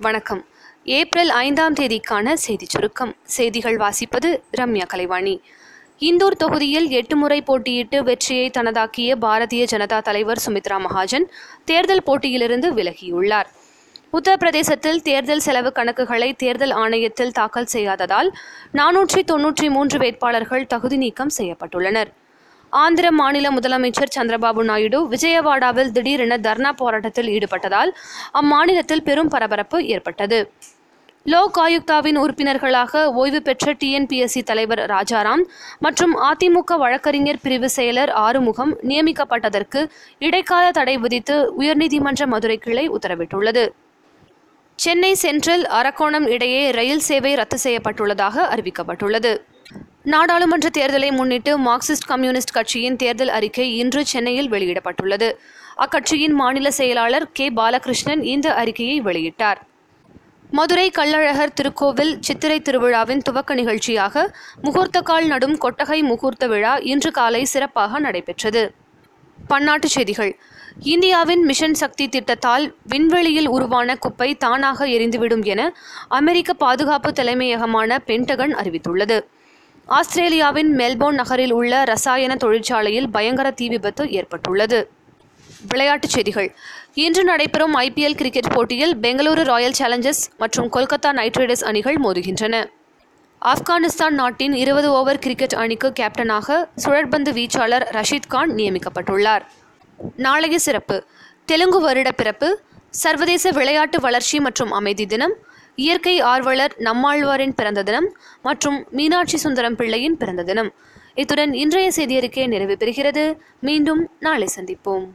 வணக்கம். ஏப்ரல் ஐந்தாம் தேதிக்கான செய்திச் சுருக்கம். செய்திகள் வாசிப்பது ரம்யா கலைவாணி. இந்தூர் தொகுதியில் எட்டு முறை போட்டியிட்டு வெற்றியை தனதாக்கிய பாரதிய ஜனதா தலைவர் சுமித்ரா மகாஜன் தேர்தல் போட்டியிலிருந்து விலகியுள்ளார். உத்தரப்பிரதேசத்தில் தேர்தல் செலவு கணக்குகளை தேர்தல் ஆணையத்தில் தாக்கல் செய்யாததால் நானூற்றி தொன்னூற்றி மூன்று வேட்பாளர்கள் தகுதி நீக்கம் செய்யப்பட்டுள்ளனர். ஆந்திர மாநில முதலமைச்சர் சந்திரபாபு நாயுடு விஜயவாடாவில் திடீரென தர்ணா போராட்டத்தில் ஈடுபட்டதால் அம்மாநிலத்தில் பெரும் பரபரப்பு ஏற்பட்டது. லோக் ஆயுக்தாவின் உறுப்பினர்களாக ஓய்வு பெற்ற டிஎன்பிஎஸ்சி தலைவர் ராஜாராம் மற்றும் அதிமுக வழக்கறிஞர் பிரிவு செயலர் ஆறுமுகம் நியமிக்கப்பட்டதற்கு இடைக்கால தடை விதித்து உயர்நீதிமன்ற மதுரை கிளை உத்தரவிட்டுள்ளது. சென்னை சென்ட்ரல் அரக்கோணம் இடையே ரயில் சேவை ரத்து செய்யப்பட்டுள்ளதாக அறிவிக்கப்பட்டுள்ளது. நாடாளுமன்ற தேர்தலை முன்னிட்டு மார்க்சிஸ்ட் கம்யூனிஸ்ட் கட்சியின் தேர்தல் அறிக்கை இன்று சென்னையில் வெளியிடப்பட்டுள்ளது. அக்கட்சியின் மாநில செயலாளர் கே. பாலகிருஷ்ணன் இந்த அறிக்கையை வெளியிட்டார். மதுரை கள்ளழகர் திருக்கோவில் சித்திரை திருவிழாவின் துவக்க நிகழ்ச்சியாக முகூர்த்தக்கால் நடும் கொட்டகை முகூர்த்த விழா இன்று காலை சிறப்பாக நடைபெற்றது. பன்னாட்டுச் செய்திகள். இந்தியாவின் மிஷன் சக்தி திட்டத்தால் விண்வெளியில் உருவான குப்பை தானாக எரிந்துவிடும் என அமெரிக்க பாதுகாப்பு தலைமையகமான பென்டகன் அறிவித்துள்ளது. ஆஸ்திரேலியாவின் மெல்போர்ன் நகரில் உள்ள ரசாயன தொழிற்சாலையில் பயங்கர தீ விபத்து ஏற்பட்டுள்ளது. விளையாட்டுச் செய்திகள். இன்று நடைபெறும் ஐபிஎல் கிரிக்கெட் போட்டியில் பெங்களூரு ராயல் சேலஞ்சர்ஸ் மற்றும் கொல்கத்தா நைட் ரைடர்ஸ் அணிகள் மோதுகின்றன. ஆப்கானிஸ்தான் நாட்டின் இருபது ஓவர் கிரிக்கெட் அணிக்கு கேப்டனாக சுழற்பந்து வீச்சாளர் ரஷீத் கான் நியமிக்கப்பட்டுள்ளார். நாளைய சிறப்பு. தெலுங்கு வருட பிறப்பு சர்வதேச விளையாட்டு வளர்ச்சி மற்றும் அமைதி தினம். இயற்கை ஆர்வலர் நம்மாழ்வாரின் பிறந்த தினம் மற்றும் மீனாட்சி சுந்தரம் பிள்ளையின் பிறந்த தினம். இத்துடன் இன்றைய செய்தியறிக்கை நிறைவு பெறுகிறது. மீண்டும் நாளை சந்திப்போம்.